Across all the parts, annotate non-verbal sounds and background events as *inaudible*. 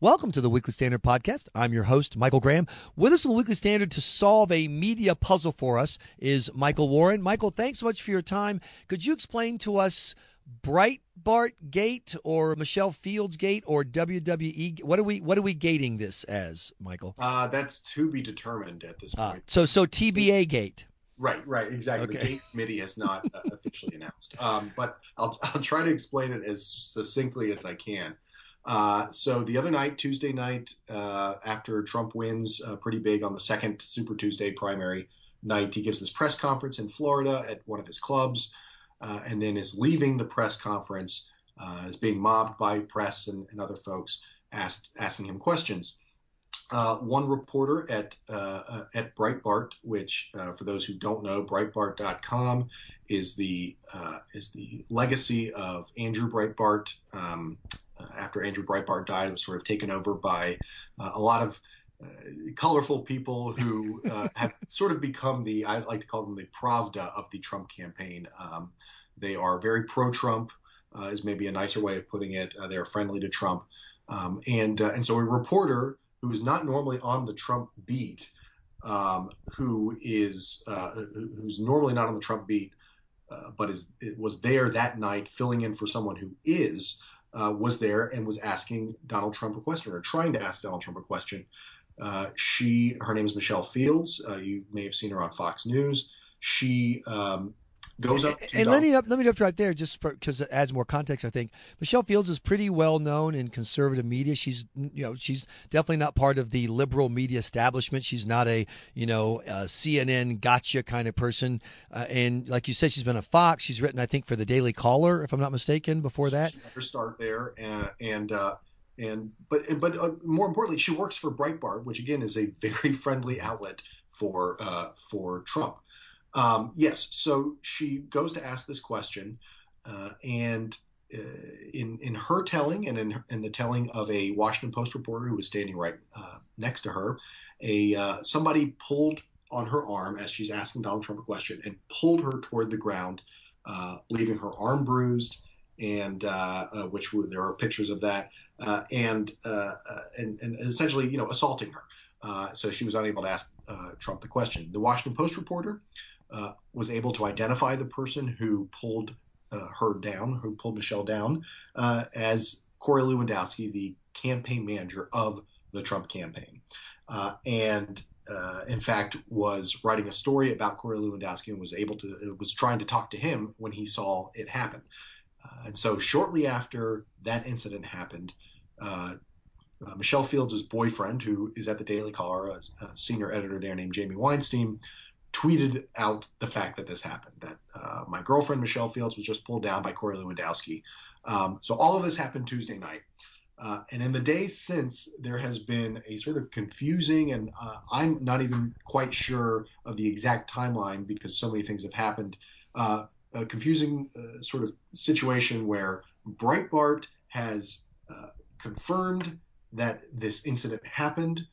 Welcome to the Weekly Standard Podcast. I'm your host, Michael Graham. With us on the Weekly Standard to solve a media puzzle for us is Michael Warren. Michael, thanks so much for your time. Could you explain to us Breitbart Gate or Michelle Fields Gate or WWE? What are we what are we gating this as, Michael? Uh, that's to be determined at this Uh, point. so so TBA Gate. right, right, exactly. The gate committee has not uh, officially announced, um, but I'll I'll try to explain it as succinctly as I can. Uh, so the other night, Tuesday night, uh, after Trump wins uh, pretty big on the second Super Tuesday primary night, he gives this press conference in Florida at one of his clubs, uh, and then is leaving the press conference, uh, is being mobbed by press and, and other folks asked asking him questions. Uh, one reporter at uh, uh, at Breitbart, which uh, for those who don't know, Breitbart.com is the uh, is the legacy of Andrew Breitbart. Um, uh, after Andrew Breitbart died, it was sort of taken over by uh, a lot of uh, colorful people who uh, *laughs* have sort of become the I like to call them the Pravda of the Trump campaign. Um, they are very pro-Trump, uh, is maybe a nicer way of putting it. Uh, they are friendly to Trump, um, and uh, and so a reporter who is not normally on the Trump beat, um, who is uh, who's normally not on the Trump beat, uh, but is was there that night filling in for someone who is uh, was there and was asking Donald Trump a question or trying to ask Donald Trump a question. Uh, she her name is Michelle Fields. Uh, you may have seen her on Fox News. She um, goes up to And let me up, let me interrupt right there, just because it adds more context. I think Michelle Fields is pretty well known in conservative media. She's you know she's definitely not part of the liberal media establishment. She's not a you know uh CNN gotcha kind of person. Uh, and like you said, she's been a Fox. She's written I think for the Daily Caller, if I'm not mistaken. Before that, She her start there, and and uh, and but but uh, more importantly, she works for Breitbart, which again is a very *laughs* friendly outlet for uh, for Trump. Um, yes, so she goes to ask this question, uh, and uh, in in her telling, and in in the telling of a Washington Post reporter who was standing right uh, next to her, a uh, somebody pulled on her arm as she's asking Donald Trump a question and pulled her toward the ground, uh, leaving her arm bruised and uh, which were, there are pictures of that, and, and and essentially, you know, assaulting her. Uh, so she was unable to ask uh, Trump the question. The Washington Post reporter uh, was able to identify the person who pulled uh, her down, who pulled Michelle down, uh, as Corey Lewandowski, the campaign manager of the Trump campaign, uh, and. Uh, in fact, was writing a story about Corey Lewandowski and was able to was trying to talk to him when he saw it happen. And so, shortly after that incident happened, uh, Michelle Fields' boyfriend, who is at the Daily Caller, a, a senior editor there named Jamie Weinstein, tweeted out the fact that this happened. That uh, my girlfriend Michelle Fields was just pulled down by Corey Lewandowski. Um, so all of this happened Tuesday night. Uh, and in the days since, there has been a sort of confusing, and uh, I'm not even quite sure of the exact timeline because so many things have happened. Uh, a confusing uh, sort of situation where Breitbart has uh, confirmed that this incident happened.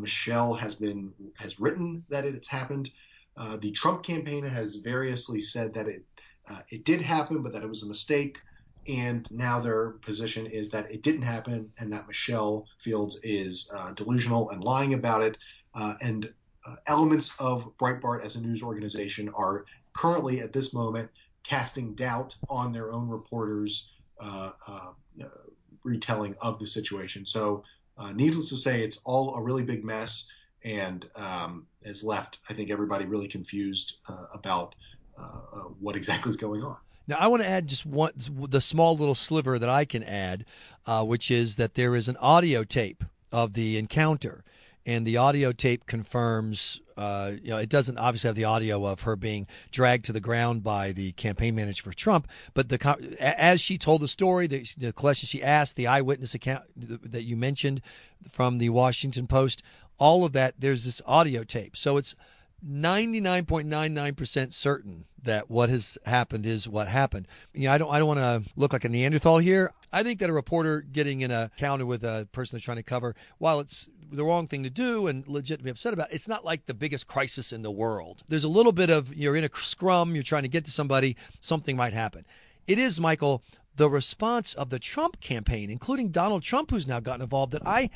Michelle has been has written that it's happened. Uh, the Trump campaign has variously said that it uh, it did happen, but that it was a mistake. And now their position is that it didn't happen, and that Michelle Fields is uh, delusional and lying about it. Uh, and uh, elements of Breitbart as a news organization are currently at this moment casting doubt on their own reporters' retelling of the situation. So, needless to say, it's all a really big mess and um, has left, I think, everybody really confused uh, about uh, uh, what exactly is going on. Now, I want to add just one, the small little sliver that I can add, uh, which is that there is an audio tape of the encounter, and the audio tape confirms. Uh, you know, it doesn't obviously have the audio of her being dragged to the ground by the campaign manager for Trump, but the as she told the story, the, the question she asked, the eyewitness account that you mentioned from the Washington Post, all of that, there's this audio tape. So it's 99.99% certain that what has happened is what happened. You know, I don't I don't want to look like a Neanderthal here. I think that a reporter getting in a counter with a person they're trying to cover, while it's the wrong thing to do and legit to be upset about, it's not like the biggest crisis in the world. There's a little bit of you're in a scrum, you're trying to get to somebody, something might happen. It is, Michael, the response of the Trump campaign, including Donald Trump, who's now gotten involved, that I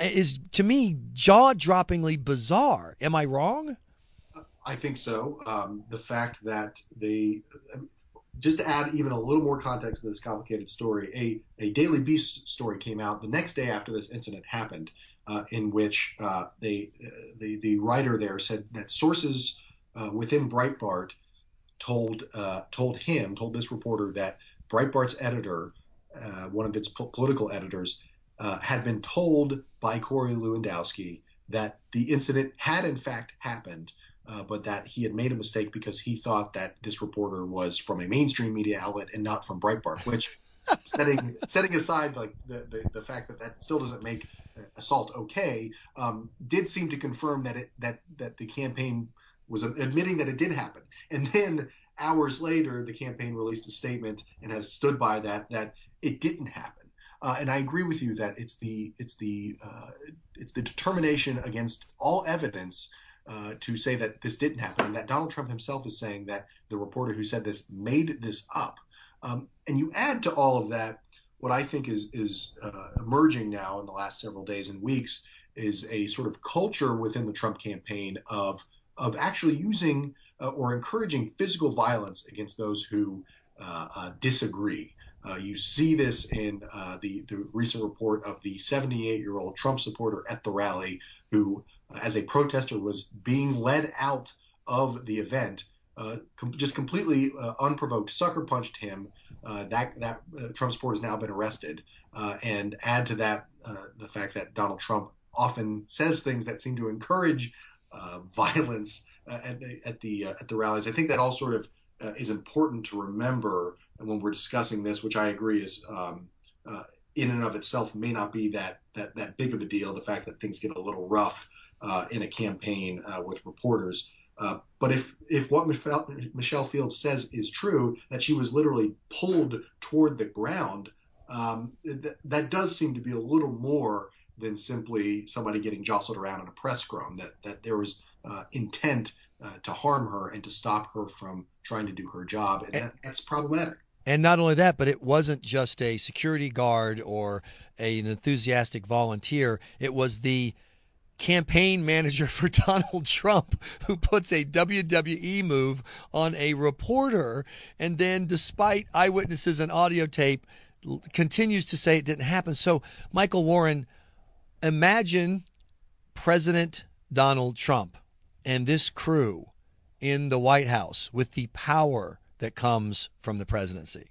is to me jaw-droppingly bizarre. Am I wrong? I think so. Um, the fact that they, just to add even a little more context to this complicated story, a, a Daily Beast story came out the next day after this incident happened, uh, in which uh, they, uh, the, the writer there said that sources uh, within Breitbart told uh, told him, told this reporter that Breitbart's editor, uh, one of its po- political editors, had been told by Corey Lewandowski that the incident had in fact happened uh, but that he had made a mistake because he thought that this reporter was from a mainstream media outlet and not from Breitbart, which *laughs* setting setting aside like the, the, the fact that that still doesn't make assault okay, um, did seem to confirm that it that that the campaign was admitting that it did happen, and then hours later the campaign released a statement and has stood by that that it didn't happen. Uh, and I agree with you that it's the it's the uh, it's the determination against all evidence uh, to say that this didn't happen, and that Donald Trump himself is saying that the reporter who said this made this up. Um, and you add to all of that what I think is is uh, emerging now in the last several days and weeks is a sort of culture within the Trump campaign of of actually using uh, or encouraging physical violence against those who uh, disagree. Uh, you see this in uh, the, the recent report of the 78 year old Trump supporter at the rally who as a protester was being led out of the event, uh, com- just completely uh, unprovoked, sucker punched him. Uh, that that uh, Trump supporter has now been arrested, uh, and add to that uh, the fact that Donald Trump often says things that seem to encourage *laughs* violence at the at the at the rallies. I think that all sort of is important to remember when we're discussing this, which I agree is. Um, in and of itself may not be that, that that big of a deal. The fact that things get a little rough uh, in a campaign uh, with reporters. Uh, but if if what Michelle, Michelle Fields says is true, that she was literally pulled toward the ground, um, th- that does seem to be a little more than simply somebody getting jostled around in a press scrum. That that there was uh, intent uh, to harm her and to stop her from trying to do her job, and that, that's problematic. And not only that, but it wasn't just a security guard or a, an enthusiastic volunteer. It was the campaign manager *laughs* for Donald Trump who puts a WWE move on a reporter and then despite eyewitnesses and audio tape continues to say it didn't happen. So Michael Warren imagine President Donald Trump and this crew in the White House with the power that comes from the presidency.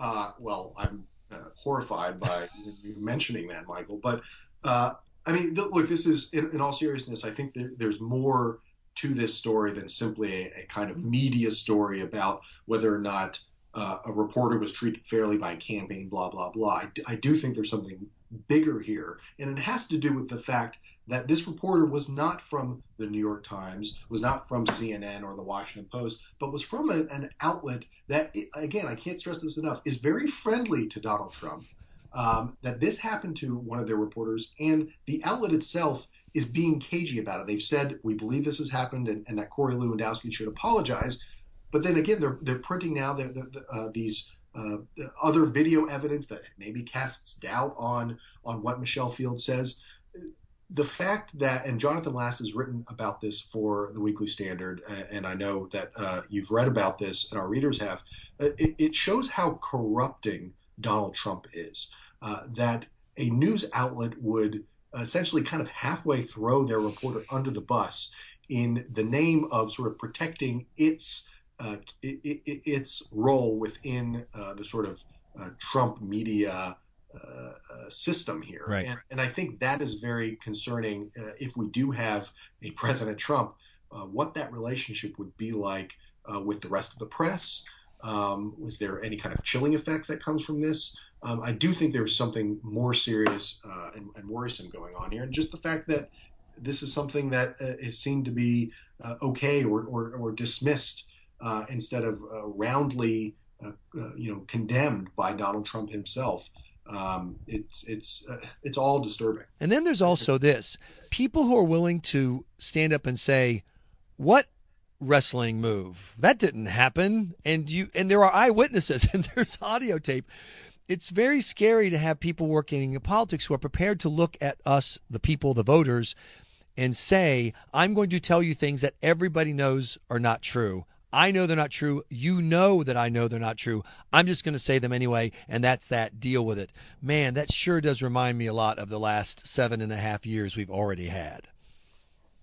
Uh, well, I'm uh, horrified by *laughs* you mentioning that, Michael. But uh, I mean, look, this is in, in all seriousness. I think there, there's more to this story than simply a, a, kind of media story about whether or not uh, a reporter was treated fairly by a campaign. Blah blah blah. I do think there's something bigger here, and it has to do with the fact that this reporter was not from the New York Times, was not from CNN or the Washington Post, but was from a, an outlet that, again, I can't stress this enough, is very friendly to Donald Trump um, that this happened to one of their reporters, and the outlet itself is being cagey about it. They've said we believe this has happened, and, and that Corey Lewandowski should apologize. But then again, they're they're printing now the, the, uh, these uh, other video evidence that maybe casts doubt on on what Michelle Field says. The fact that and Jonathan Last has written about this for the Weekly Standard, and I know that uh, you've read about this, and our readers have. Uh, it, it shows how corrupting Donald Trump is. Uh, that a news outlet would essentially kind of halfway throw their reporter under the bus in the name of sort of protecting its uh, it, it, its role within uh, the sort of uh, Trump media uh, uh, system here. Right. And, and, I think that is very concerning if we do have a President Trump, what that relationship would be like with the rest of the press. Um, was there any kind of chilling effect that comes from this? Um, I do think there's something more serious uh, and, and, worrisome going on here, and just the fact that this is something that uh, is seen to be uh, okay or, or, or dismissed uh, instead of uh, roundly, uh, you know, condemned by Donald Trump himself. Um, it's it's it's all disturbing. And then there's also *laughs* this: people who are willing to stand up and say, "What wrestling move. That didn't happen. And you and there are eyewitnesses *laughs* and there's audio tape. It's very scary to have people working in politics who are prepared to look at us, the people, the voters, and say, I'm going to tell you things that everybody knows are not true. I know they're not true. You know that I know they're not true. I'm just going to say them anyway, and that's that. Deal with it. Man, that sure does remind me a lot of the last seven and a half years we've already had.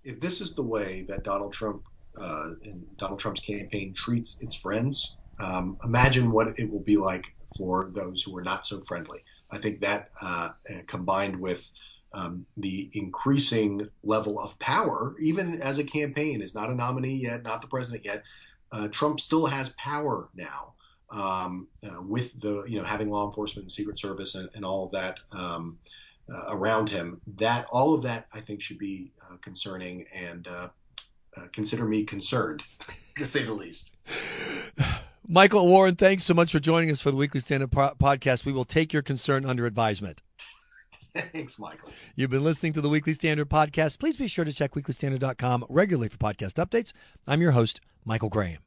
If this is the way that Donald Trump uh, and Donald Trump's campaign treats its friends, um, imagine what it will be like for those who are not so friendly. I think that uh, combined with um, the increasing level of power, even as a campaign, is not a nominee yet, not the president yet. Uh, Trump still has power now um, uh, with the you know having law enforcement and Secret Service and, and all of that um, uh, around him. That all of that I think should be uh, concerning and uh, uh, consider me concerned, *laughs* to say the least. Michael Warren, thanks so much for joining us for the Weekly Standard po- podcast. We will take your concern under advisement. *laughs* Thanks, Michael. You've been listening to the Weekly Standard podcast. Please be sure to check weeklystandard.com regularly for podcast updates. I'm your host, Michael Graham.